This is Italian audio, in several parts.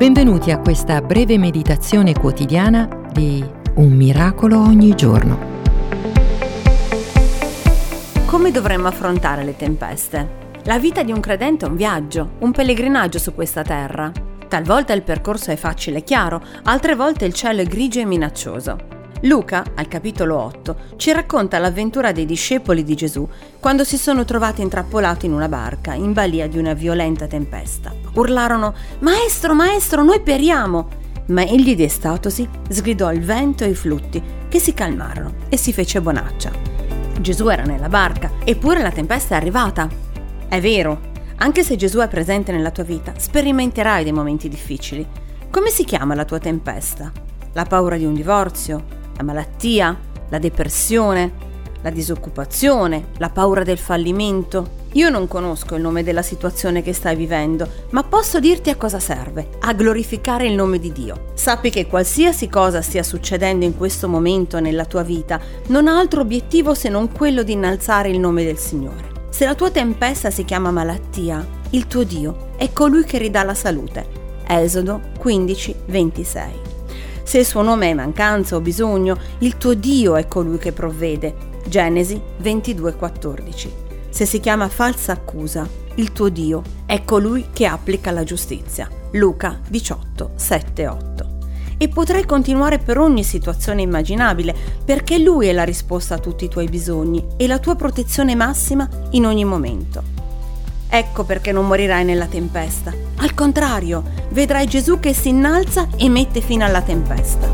Benvenuti a questa breve meditazione quotidiana di Un miracolo ogni giorno. Come dovremmo affrontare le tempeste? La vita di un credente è un viaggio, un pellegrinaggio su questa terra. Talvolta il percorso è facile e chiaro, altre volte il cielo è grigio e minaccioso. Luca, al capitolo 8, ci racconta l'avventura dei discepoli di Gesù quando si sono trovati intrappolati in una barca in balia di una violenta tempesta. Urlarono: Maestro, maestro, noi periamo! Ma egli destatosi sgridò il vento e i flutti, che si calmarono e si fece bonaccia. Gesù era nella barca, eppure la tempesta è arrivata. È vero, anche se Gesù è presente nella tua vita, sperimenterai dei momenti difficili. Come si chiama la tua tempesta? La paura di un divorzio? La malattia, la depressione, la disoccupazione, la paura del fallimento. Io non conosco il nome della situazione che stai vivendo, ma posso dirti a cosa serve, a glorificare il nome di Dio. Sappi che qualsiasi cosa stia succedendo in questo momento nella tua vita non ha altro obiettivo se non quello di innalzare il nome del Signore. Se la tua tempesta si chiama malattia, il tuo Dio è colui che ridà la salute. Esodo 15, 26. Se il suo nome è mancanza o bisogno, il tuo Dio è colui che provvede. Genesi 22:14. Se si chiama falsa accusa, il tuo Dio è colui che applica la giustizia. Luca 18, 7, 8. E potrai continuare per ogni situazione immaginabile, perché Lui è la risposta a tutti i tuoi bisogni e la tua protezione massima in ogni momento. Ecco perché non morirai nella tempesta. Al contrario, vedrai Gesù che si innalza e mette fine alla tempesta.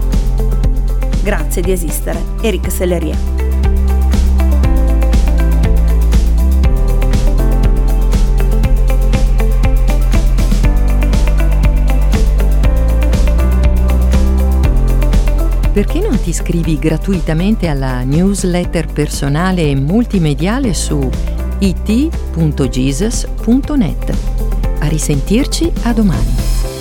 Grazie di esistere, Eric Selleria. Perché non ti iscrivi gratuitamente alla newsletter personale e multimediale su it.jesus.net. A risentirci a domani.